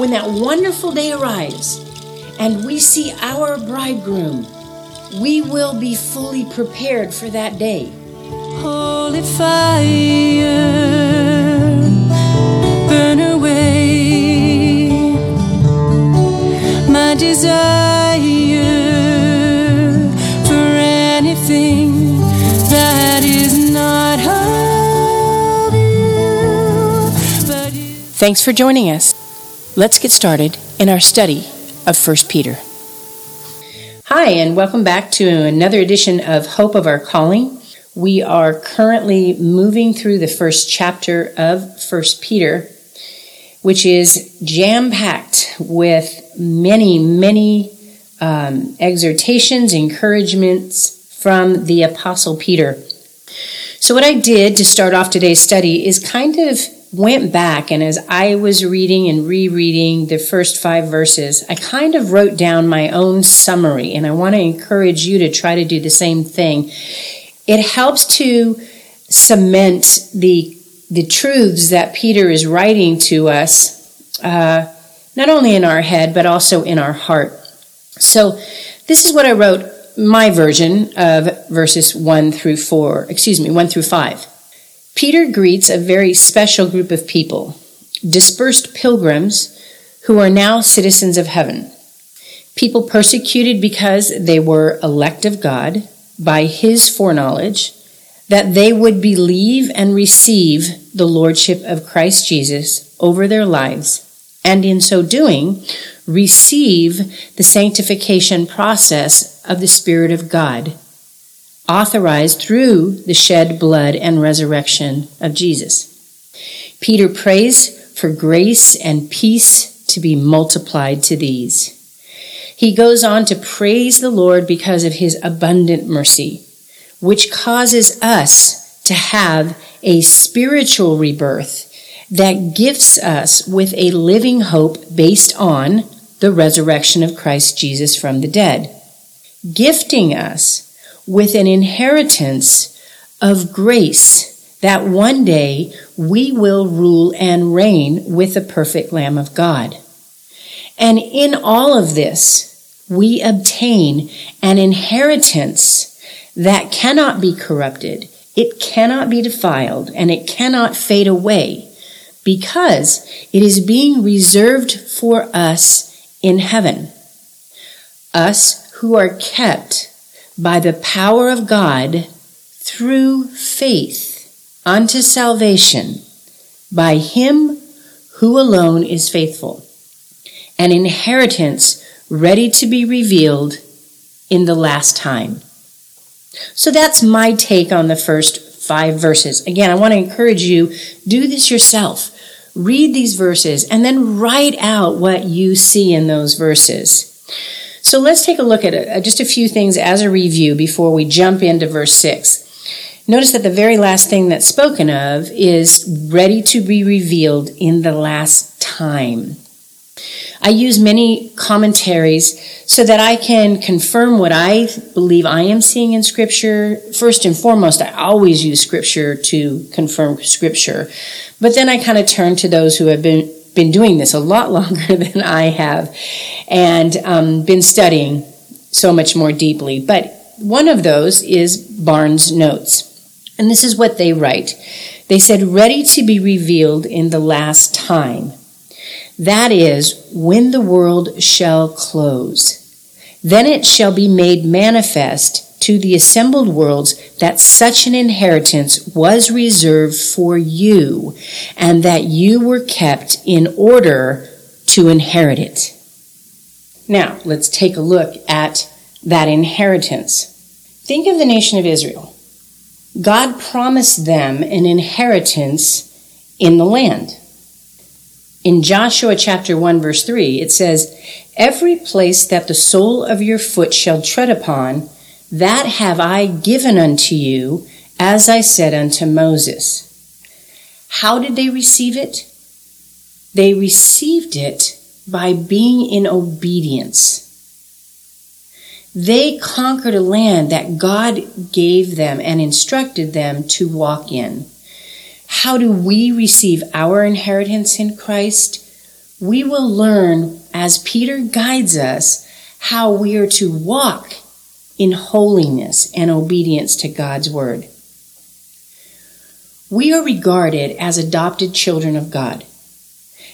when that wonderful day arrives and we see our bridegroom, we will be fully prepared for that day. Holy fire, burn away my desire for anything that is not of you. Thanks for joining us. Let's get started in our study of 1 Peter. Hi, and welcome back to another edition of Hope of Our Calling. We are currently moving through the first chapter of 1 Peter, which is jam packed with many, many um, exhortations, encouragements from the Apostle Peter. So, what I did to start off today's study is kind of went back and as I was reading and rereading the first five verses, I kind of wrote down my own summary, and I want to encourage you to try to do the same thing. It helps to cement the the truths that Peter is writing to us, uh, not only in our head but also in our heart. So, this is what I wrote. My version of verses 1 through 4, excuse me, 1 through 5. Peter greets a very special group of people, dispersed pilgrims who are now citizens of heaven. People persecuted because they were elect of God by his foreknowledge, that they would believe and receive the Lordship of Christ Jesus over their lives, and in so doing, receive the sanctification process of the Spirit of God authorized through the shed blood and resurrection of Jesus. Peter prays for grace and peace to be multiplied to these. He goes on to praise the Lord because of his abundant mercy, which causes us to have a spiritual rebirth that gifts us with a living hope based on the resurrection of Christ Jesus from the dead, gifting us with an inheritance of grace that one day we will rule and reign with the perfect Lamb of God. And in all of this, we obtain an inheritance that cannot be corrupted, it cannot be defiled, and it cannot fade away because it is being reserved for us in heaven. Us who are kept by the power of God through faith unto salvation by him who alone is faithful, an inheritance ready to be revealed in the last time. So that's my take on the first five verses. Again, I want to encourage you do this yourself. Read these verses and then write out what you see in those verses. So let's take a look at uh, just a few things as a review before we jump into verse 6. Notice that the very last thing that's spoken of is ready to be revealed in the last time. I use many commentaries so that I can confirm what I believe I am seeing in Scripture. First and foremost, I always use Scripture to confirm Scripture. But then I kind of turn to those who have been been doing this a lot longer than I have and um, been studying so much more deeply. But one of those is Barnes' Notes. And this is what they write. They said, ready to be revealed in the last time. That is, when the world shall close. Then it shall be made manifest to the assembled worlds that such an inheritance was reserved for you and that you were kept in order to inherit it. Now, let's take a look at that inheritance. Think of the nation of Israel. God promised them an inheritance in the land. In Joshua chapter 1 verse 3, it says, Every place that the sole of your foot shall tread upon, that have I given unto you, as I said unto Moses. How did they receive it? They received it by being in obedience. They conquered a land that God gave them and instructed them to walk in. How do we receive our inheritance in Christ? we will learn as Peter guides us how we are to walk in holiness and obedience to God's word. We are regarded as adopted children of God,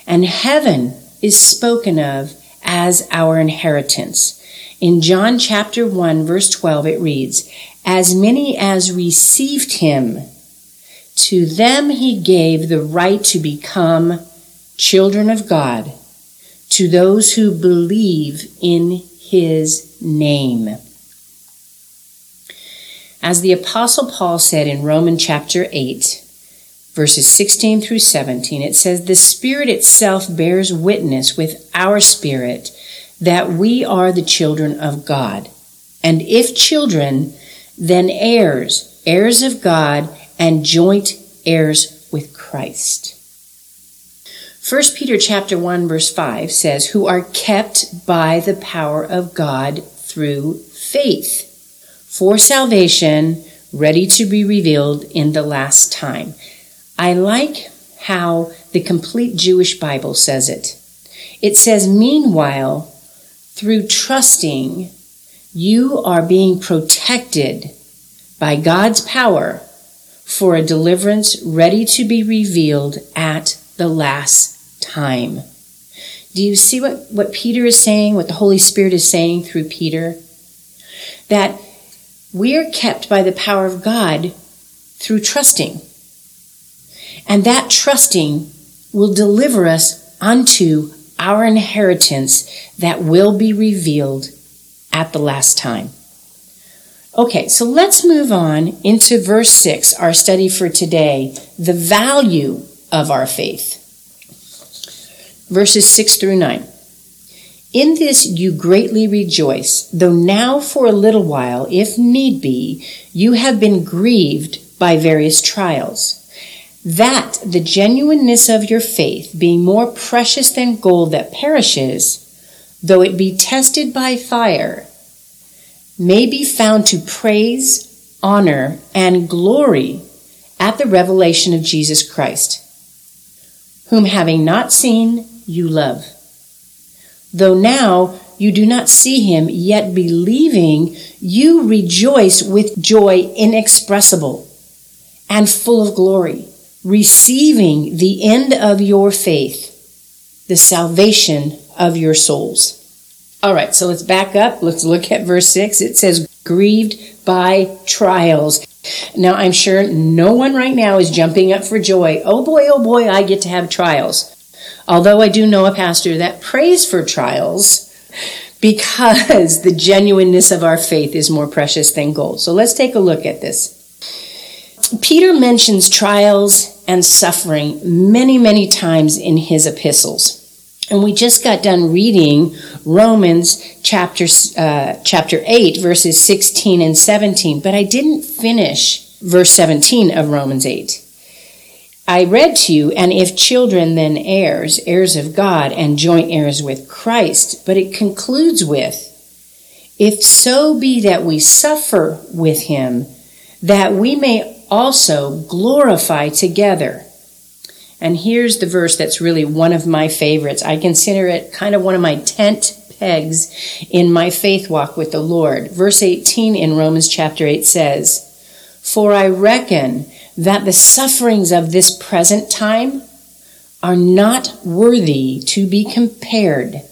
and heaven is spoken of as our inheritance. In John chapter 1 verse 12 it reads, As many as received him, to them he gave the right to become children of God, to those who believe in his name. As the apostle Paul said in Romans chapter 8, verses 16 through 17, it says, The Spirit itself bears witness with our spirit that we are the children of God. And if children, then heirs, heirs of God, and joint heirs with Christ. 1 Peter chapter 1 verse 5 says, "Who are kept by the power of God through faith for salvation, ready to be revealed in the last time." I like how the complete Jewish Bible says it. It says, "Meanwhile, through trusting, you are being protected by God's power for a deliverance ready to be revealed at the last time. Do you see what, what Peter is saying, what the Holy Spirit is saying through Peter? That we are kept by the power of God through trusting. And that trusting will deliver us unto our inheritance that will be revealed at the last time. Okay, so let's move on into verse 6, our study for today, the value of our faith verses 6 through 9. In this you greatly rejoice, though now for a little while, if need be, you have been grieved by various trials. That the genuineness of your faith, being more precious than gold that perishes, though it be tested by fire, may be found to praise, honor, and glory at the revelation of Jesus Christ, whom having not seen, you love. Though now you do not see him, yet believing, you rejoice with joy inexpressible and full of glory, receiving the end of your faith, the salvation of your souls. All right, so let's back up. Let's look at verse 6. It says, grieved by trials. Now, I'm sure no one right now is jumping up for joy. Oh boy, oh boy, I get to have trials. Although I do know a pastor that prays for trials because the genuineness of our faith is more precious than gold. So let's take a look at this. Peter mentions trials and suffering many, many times in his epistles. And we just got done reading Romans chapter, uh, chapter 8, verses 16 and 17, but I didn't finish verse 17 of Romans 8. I read to you, and if children, then heirs, heirs of God, and joint heirs with Christ. But it concludes with, if so be that we suffer with him, that we may also glorify together. And here's the verse that's really one of my favorites. I consider it kind of one of my tent pegs in my faith walk with the Lord. Verse 18 in Romans chapter 8 says, For I reckon that the sufferings of this present time are not worthy to be compared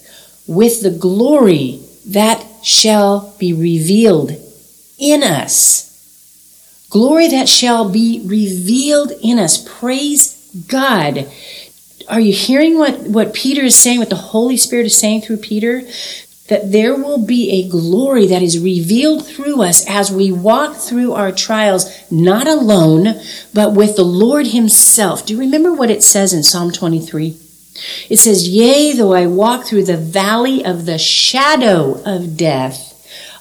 with the glory that shall be revealed in us. Glory that shall be revealed in us. Praise God. Are you hearing what, what Peter is saying, what the Holy Spirit is saying through Peter? That there will be a glory that is revealed through us as we walk through our trials, not alone, but with the Lord Himself. Do you remember what it says in Psalm 23? It says, Yea, though I walk through the valley of the shadow of death,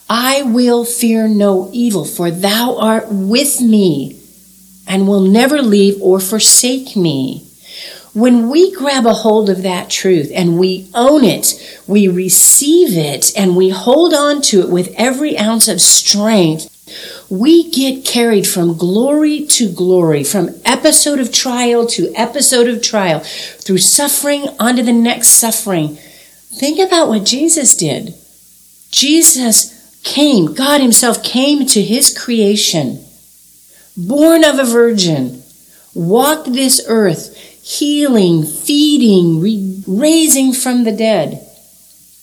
I will fear no evil, for thou art with me and will never leave or forsake me. When we grab a hold of that truth and we own it, we receive it, and we hold on to it with every ounce of strength, We get carried from glory to glory, from episode of trial to episode of trial, through suffering onto the next suffering. Think about what Jesus did. Jesus came, God Himself came to His creation, born of a virgin, walked this earth, healing, feeding, re- raising from the dead.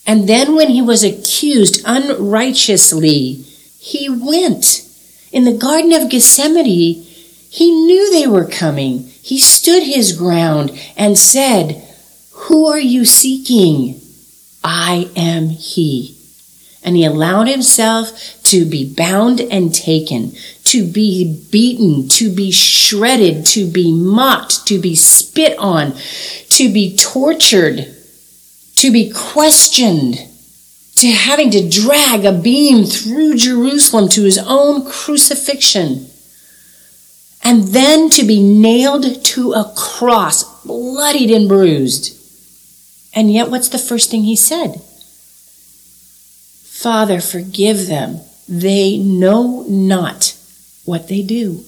And then when he was accused unrighteously, he went. In the Garden of Gethsemane, he knew they were coming. He stood his ground and said, Who are you seeking? I am he. And he allowed himself to be bound and taken, to be beaten, to be shredded, to be mocked, to be spit on, to be tortured to be questioned, to having to drag a beam through Jerusalem to his own crucifixion, and then to be nailed to a cross, bloodied and bruised. And yet, what's the first thing he said? Father, forgive them. They know not what they do.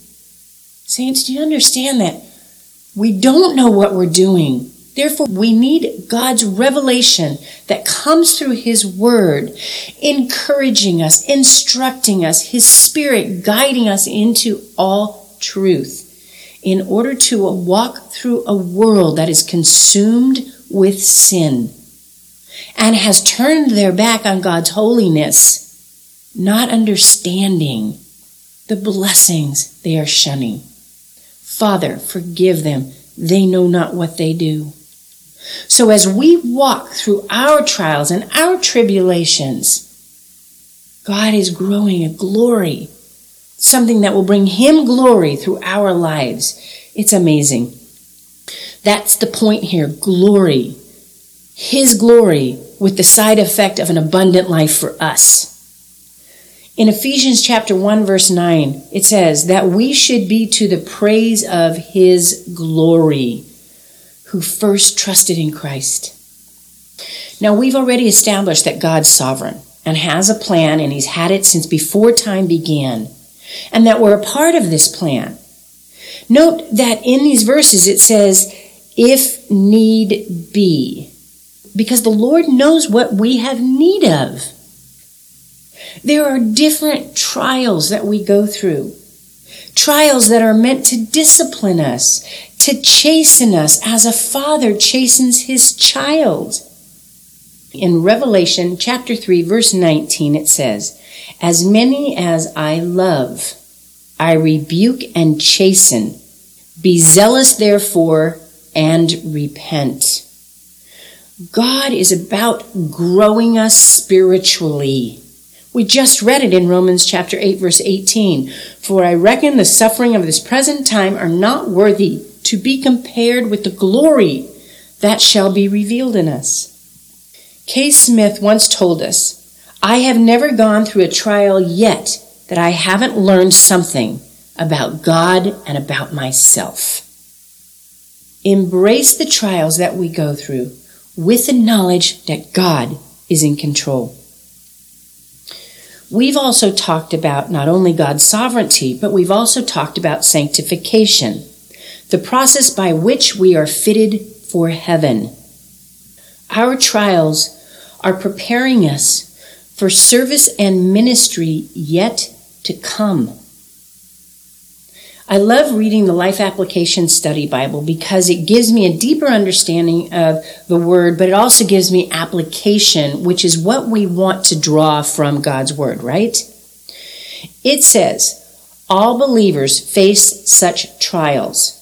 Saints, do you understand that? We don't know what we're doing. Therefore, we need God's revelation that comes through His Word, encouraging us, instructing us, His Spirit guiding us into all truth in order to walk through a world that is consumed with sin and has turned their back on God's holiness, not understanding the blessings they are shunning. Father, forgive them. They know not what they do. So as we walk through our trials and our tribulations, God is growing a glory, something that will bring Him glory through our lives. It's amazing. That's the point here glory. His glory with the side effect of an abundant life for us. In Ephesians chapter 1 verse 9, it says that we should be to the praise of his glory who first trusted in Christ. Now, we've already established that God's sovereign and has a plan, and He's had it since before time began, and that we're a part of this plan. Note that in these verses it says, if need be, because the Lord knows what we have need of. There are different trials that we go through, trials that are meant to discipline us, to chasten us as a father chastens his child. In Revelation chapter 3 verse 19 it says, As many as I love, I rebuke and chasten. Be zealous therefore and repent. God is about growing us spiritually. We just read it in Romans chapter 8 verse 18. For I reckon the suffering of this present time are not worthy to be compared with the glory that shall be revealed in us. Kay Smith once told us, I have never gone through a trial yet that I haven't learned something about God and about myself. Embrace the trials that we go through with the knowledge that God is in control. We've also talked about not only God's sovereignty, but we've also talked about sanctification the process by which we are fitted for heaven. Our trials are preparing us for service and ministry yet to come. I love reading the Life Application Study Bible because it gives me a deeper understanding of the Word, but it also gives me application, which is what we want to draw from God's Word, right? It says, all believers face such trials.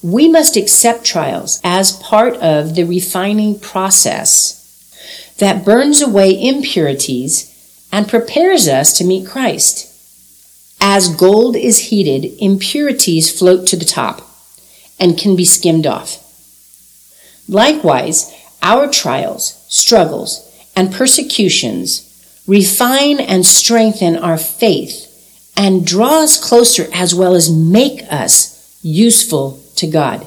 We must accept trials as part of the refining process that burns away impurities and prepares us to meet Christ. As gold is heated, impurities float to the top and can be skimmed off. Likewise, our trials, struggles, and persecutions refine and strengthen our faith and draw us closer as well as make us useful to God.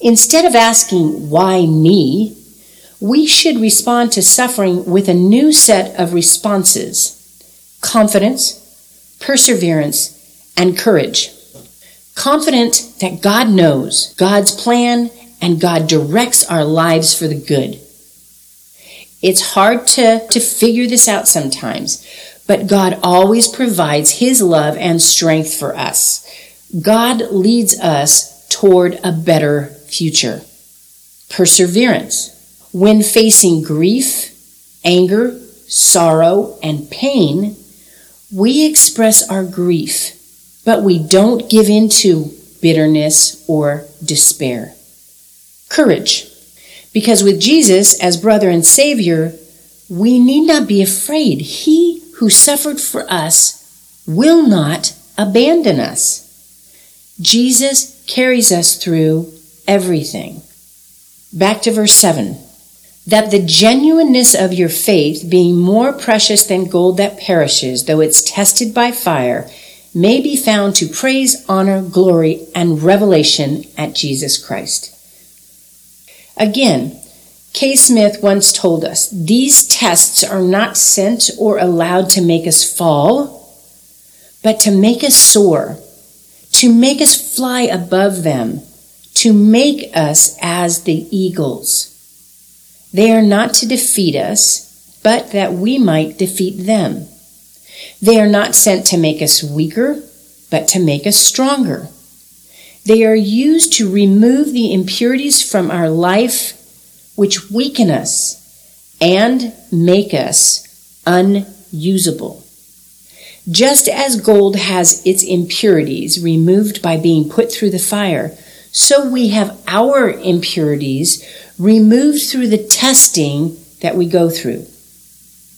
Instead of asking, why me? We should respond to suffering with a new set of responses confidence, perseverance, and courage. Confident that God knows God's plan and God directs our lives for the good. It's hard to, to figure this out sometimes, but God always provides His love and strength for us. God leads us toward a better future. Perseverance. When facing grief, anger, sorrow, and pain, we express our grief, but we don't give in to bitterness or despair. Courage. Because with Jesus as brother and savior, we need not be afraid. He who suffered for us will not abandon us. Jesus carries us through everything. Back to verse 7 that the genuineness of your faith, being more precious than gold that perishes, though it's tested by fire, may be found to praise, honor, glory, and revelation at Jesus Christ. Again, Kay Smith once told us these tests are not sent or allowed to make us fall, but to make us soar, to make us fly above them, to make us as the eagles. They are not to defeat us, but that we might defeat them. They are not sent to make us weaker, but to make us stronger. They are used to remove the impurities from our life which weaken us and make us unusable. Just as gold has its impurities removed by being put through the fire, so we have our impurities removed through the testing that we go through.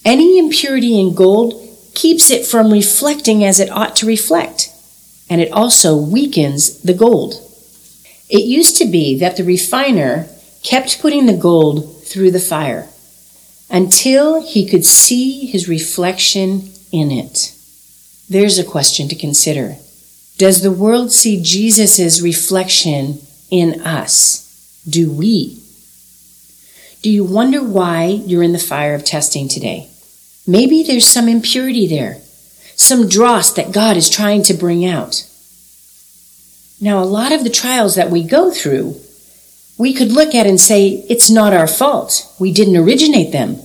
Any impurity in gold keeps it from reflecting as it ought to reflect, and it also weakens the gold. It used to be that the refiner kept putting the gold through the fire until he could see his reflection in it. There's a question to consider. Does the world see Jesus' reflection in us? Do we? Do you wonder why you're in the fire of testing today? Maybe there's some impurity there, some dross that God is trying to bring out. Now, a lot of the trials that we go through, we could look at and say, it's not our fault. We didn't originate them.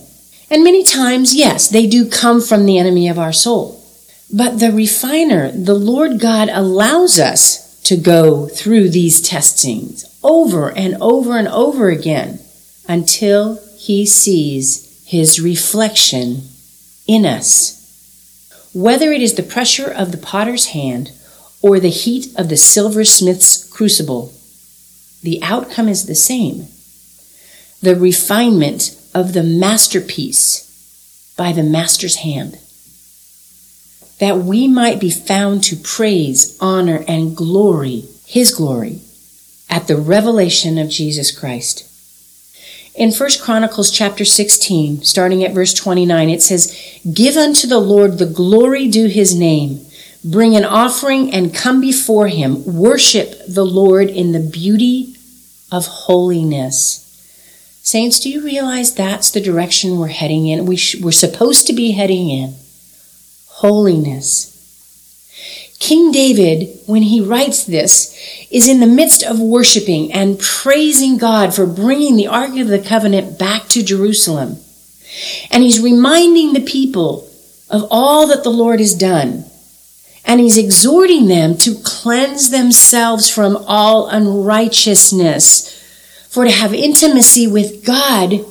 And many times, yes, they do come from the enemy of our soul. But the refiner, the Lord God allows us to go through these testings over and over and over again until he sees his reflection in us. Whether it is the pressure of the potter's hand or the heat of the silversmith's crucible, the outcome is the same. The refinement of the masterpiece by the master's hand that we might be found to praise, honor, and glory, His glory, at the revelation of Jesus Christ. In 1 Chronicles chapter 16, starting at verse 29, it says, Give unto the Lord the glory due his name. Bring an offering and come before him. Worship the Lord in the beauty of holiness. Saints, do you realize that's the direction we're heading in? We sh- we're supposed to be heading in holiness. King David, when he writes this, is in the midst of worshiping and praising God for bringing the Ark of the Covenant back to Jerusalem. And he's reminding the people of all that the Lord has done. And he's exhorting them to cleanse themselves from all unrighteousness. For to have intimacy with God,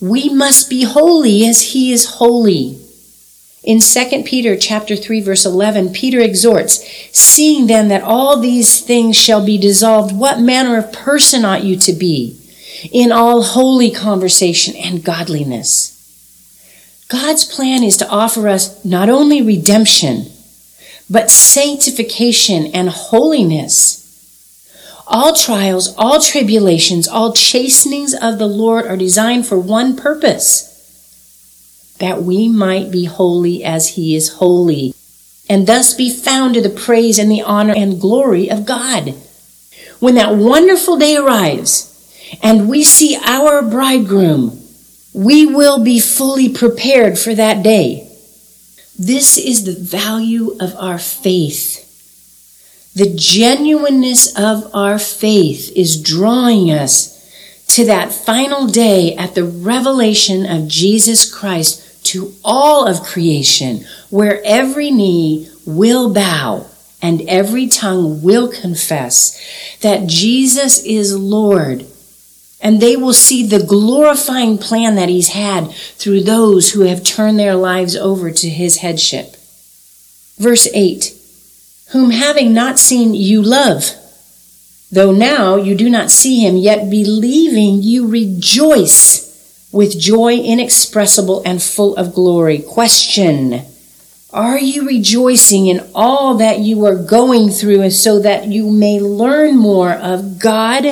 we must be holy as he is holy. In 2 Peter chapter 3 verse 11, Peter exhorts, seeing then that all these things shall be dissolved, what manner of person ought you to be in all holy conversation and godliness? God's plan is to offer us not only redemption, but sanctification and holiness. All trials, all tribulations, all chastenings of the Lord are designed for one purpose that we might be holy as he is holy, and thus be found to the praise and the honor and glory of God. When that wonderful day arrives and we see our bridegroom, we will be fully prepared for that day. This is the value of our faith. The genuineness of our faith is drawing us to that final day at the revelation of Jesus Christ to all of creation, where every knee will bow and every tongue will confess that Jesus is Lord. And they will see the glorifying plan that He's had through those who have turned their lives over to His headship. Verse 8 Whom having not seen you love, though now you do not see Him, yet believing you rejoice with joy inexpressible and full of glory. Question are you rejoicing in all that you are going through so that you may learn more of God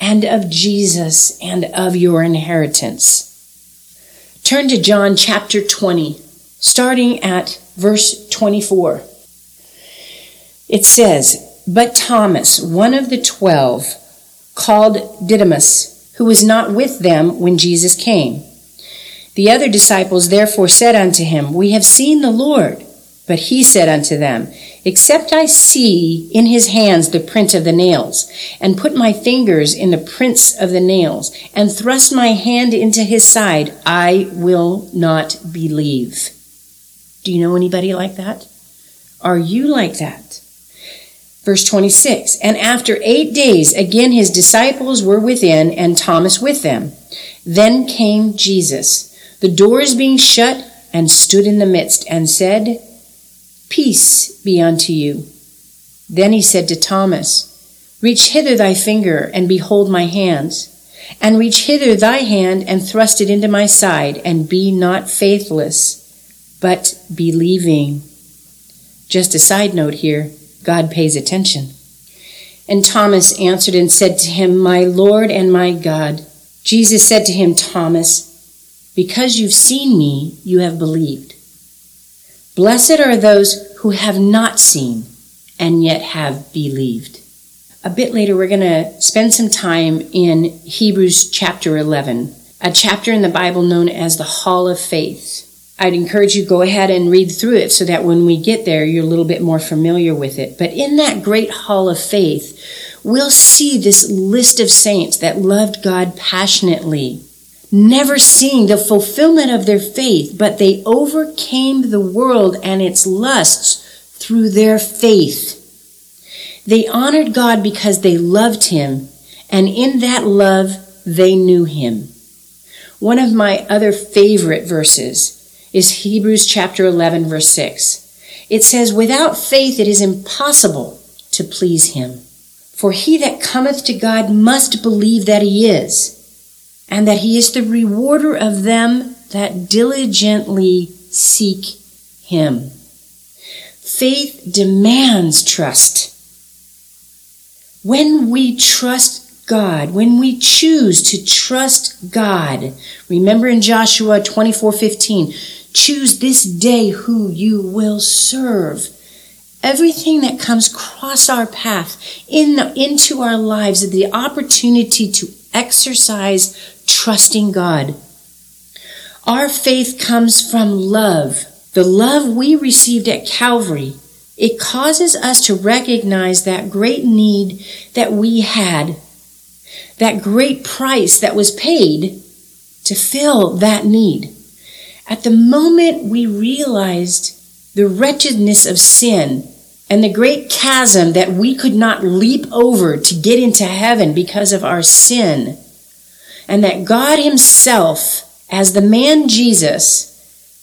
and of Jesus and of your inheritance? Turn to John chapter 20, starting at verse 24. It says, But Thomas, one of the twelve, called Didymus, who was not with them when Jesus came, the other disciples therefore said unto him, We have seen the Lord. But he said unto them, Except I see in his hands the print of the nails, and put my fingers in the prints of the nails, and thrust my hand into his side, I will not believe. Do you know anybody like that? Are you like that? Verse 26 And after eight days, again his disciples were within, and Thomas with them. Then came Jesus the doors being shut, and stood in the midst, and said, Peace be unto you. Then he said to Thomas, Reach hither thy finger, and behold my hands, and reach hither thy hand, and thrust it into my side, and be not faithless, but believing. Just a side note here God pays attention. And Thomas answered and said to him, My Lord and my God. Jesus said to him, Thomas, because you've seen me, you have believed. Blessed are those who have not seen and yet have believed. A bit later, we're going to spend some time in Hebrews chapter 11, a chapter in the Bible known as the Hall of Faith. I'd encourage you go ahead and read through it so that when we get there, you're a little bit more familiar with it. But in that great Hall of Faith, we'll see this list of saints that loved God passionately never seeing the fulfillment of their faith, but they overcame the world and its lusts through their faith. They honored God because they loved Him, and in that love, they knew Him. One of my other favorite verses is Hebrews chapter 11, verse 6. It says, Without faith it is impossible to please Him. For he that cometh to God must believe that He is and that he is the rewarder of them that diligently seek him. Faith demands trust. When we trust God, when we choose to trust God, remember in Joshua 24:15, choose this day who you will serve. Everything that comes across our path in the, into our lives, is the opportunity to exercise trusting God. Our faith comes from love, the love we received at Calvary. It causes us to recognize that great need that we had, that great price that was paid to fill that need. At the moment we realized the wretchedness of sin and the great chasm that we could not leap over to get into heaven because of our sin, and that God Himself, as the man Jesus,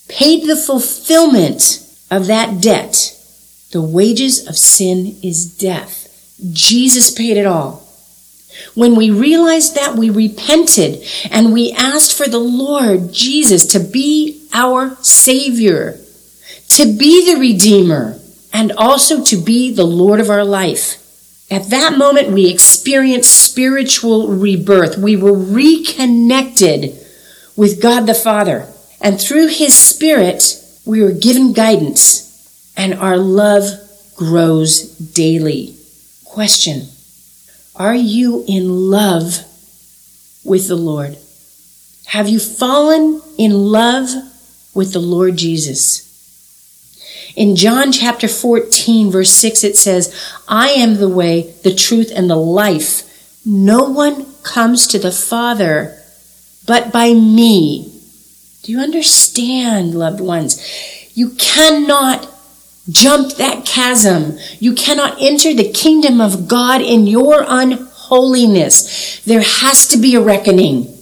paid the fulfillment of that debt. The wages of sin is death. Jesus paid it all. When we realized that, we repented and we asked for the Lord Jesus to be our Savior, to be the Redeemer, and also to be the Lord of our life. At that moment, we experienced spiritual rebirth. We were reconnected with God the Father. And through His Spirit, we were given guidance, and our love grows daily. Question Are you in love with the Lord? Have you fallen in love with the Lord Jesus? In John chapter 14, verse 6, it says, I am the way, the truth, and the life. No one comes to the Father but by me. Do you understand, loved ones? You cannot jump that chasm. You cannot enter the kingdom of God in your unholiness. There has to be a reckoning.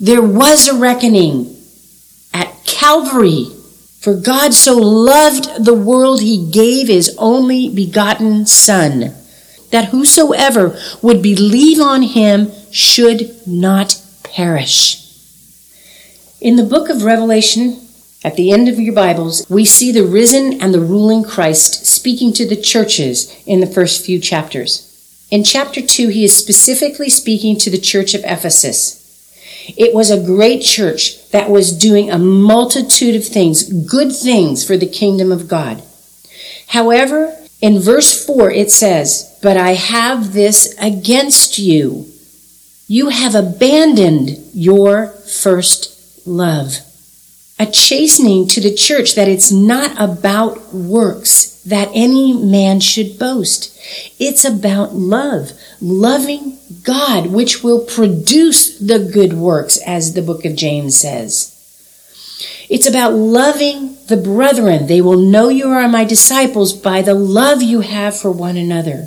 There was a reckoning at Calvary. For God so loved the world, he gave his only begotten Son, that whosoever would believe on him should not perish. In the book of Revelation, at the end of your Bibles, we see the risen and the ruling Christ speaking to the churches in the first few chapters. In chapter 2, he is specifically speaking to the church of Ephesus. It was a great church that was doing a multitude of things, good things for the kingdom of God. However, in verse 4, it says, But I have this against you. You have abandoned your first love. A chastening to the church that it's not about works that any man should boast. It's about love, loving God, which will produce the good works, as the book of James says. It's about loving the brethren. They will know you are my disciples by the love you have for one another.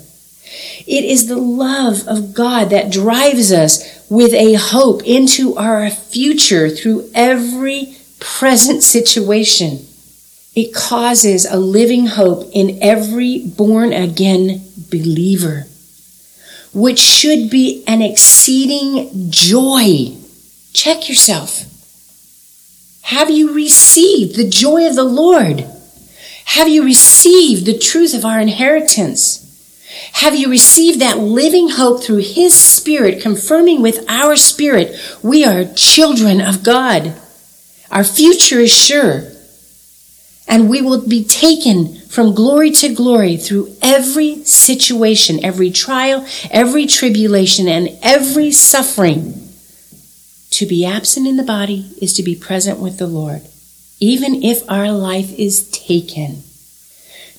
It is the love of God that drives us with a hope into our future through every present situation. It causes a living hope in every born again believer, which should be an exceeding joy. Check yourself. Have you received the joy of the Lord? Have you received the truth of our inheritance? Have you received that living hope through His Spirit, confirming with our spirit we are children of God? Our future is sure and we will be taken from glory to glory through every situation, every trial, every tribulation, and every suffering. To be absent in the body is to be present with the Lord, even if our life is taken.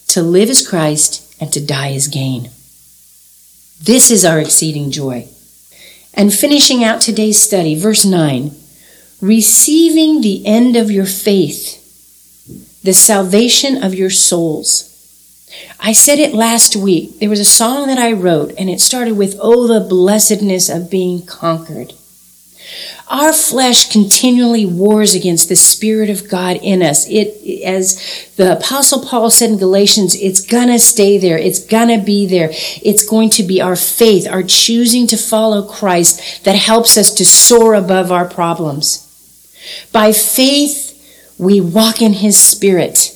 To live is Christ, and to die is gain. This is our exceeding joy. And finishing out today's study, verse 9 receiving the end of your faith the salvation of your souls. I said it last week. There was a song that I wrote, and it started with, Oh, the blessedness of being conquered. Our flesh continually wars against the Spirit of God in us. It, as the Apostle Paul said in Galatians, it's gonna stay there. It's gonna be there. It's going to be our faith, our choosing to follow Christ that helps us to soar above our problems. By faith, we walk in his spirit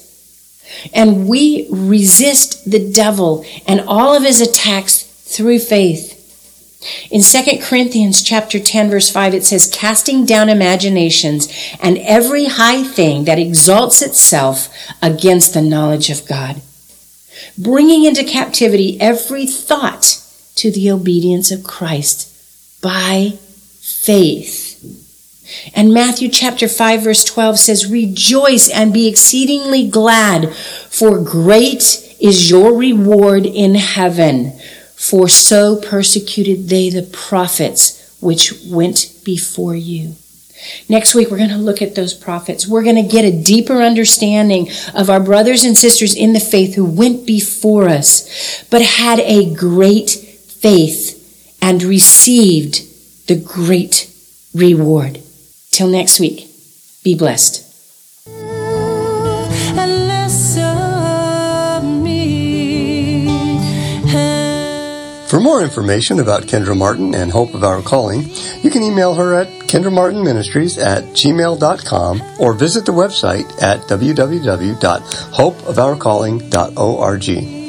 and we resist the devil and all of his attacks through faith. In 2 Corinthians chapter 10 verse 5 it says casting down imaginations and every high thing that exalts itself against the knowledge of God bringing into captivity every thought to the obedience of Christ by faith and Matthew chapter 5 verse 12 says, Rejoice and be exceedingly glad, for great is your reward in heaven. For so persecuted they the prophets which went before you. Next week, we're going to look at those prophets. We're going to get a deeper understanding of our brothers and sisters in the faith who went before us, but had a great faith and received the great reward. Till next week, be blessed. For more information about Kendra Martin and Hope of Our Calling, you can email her at kendramartinministries at gmail.com or visit the website at www.hopeofourcalling.org.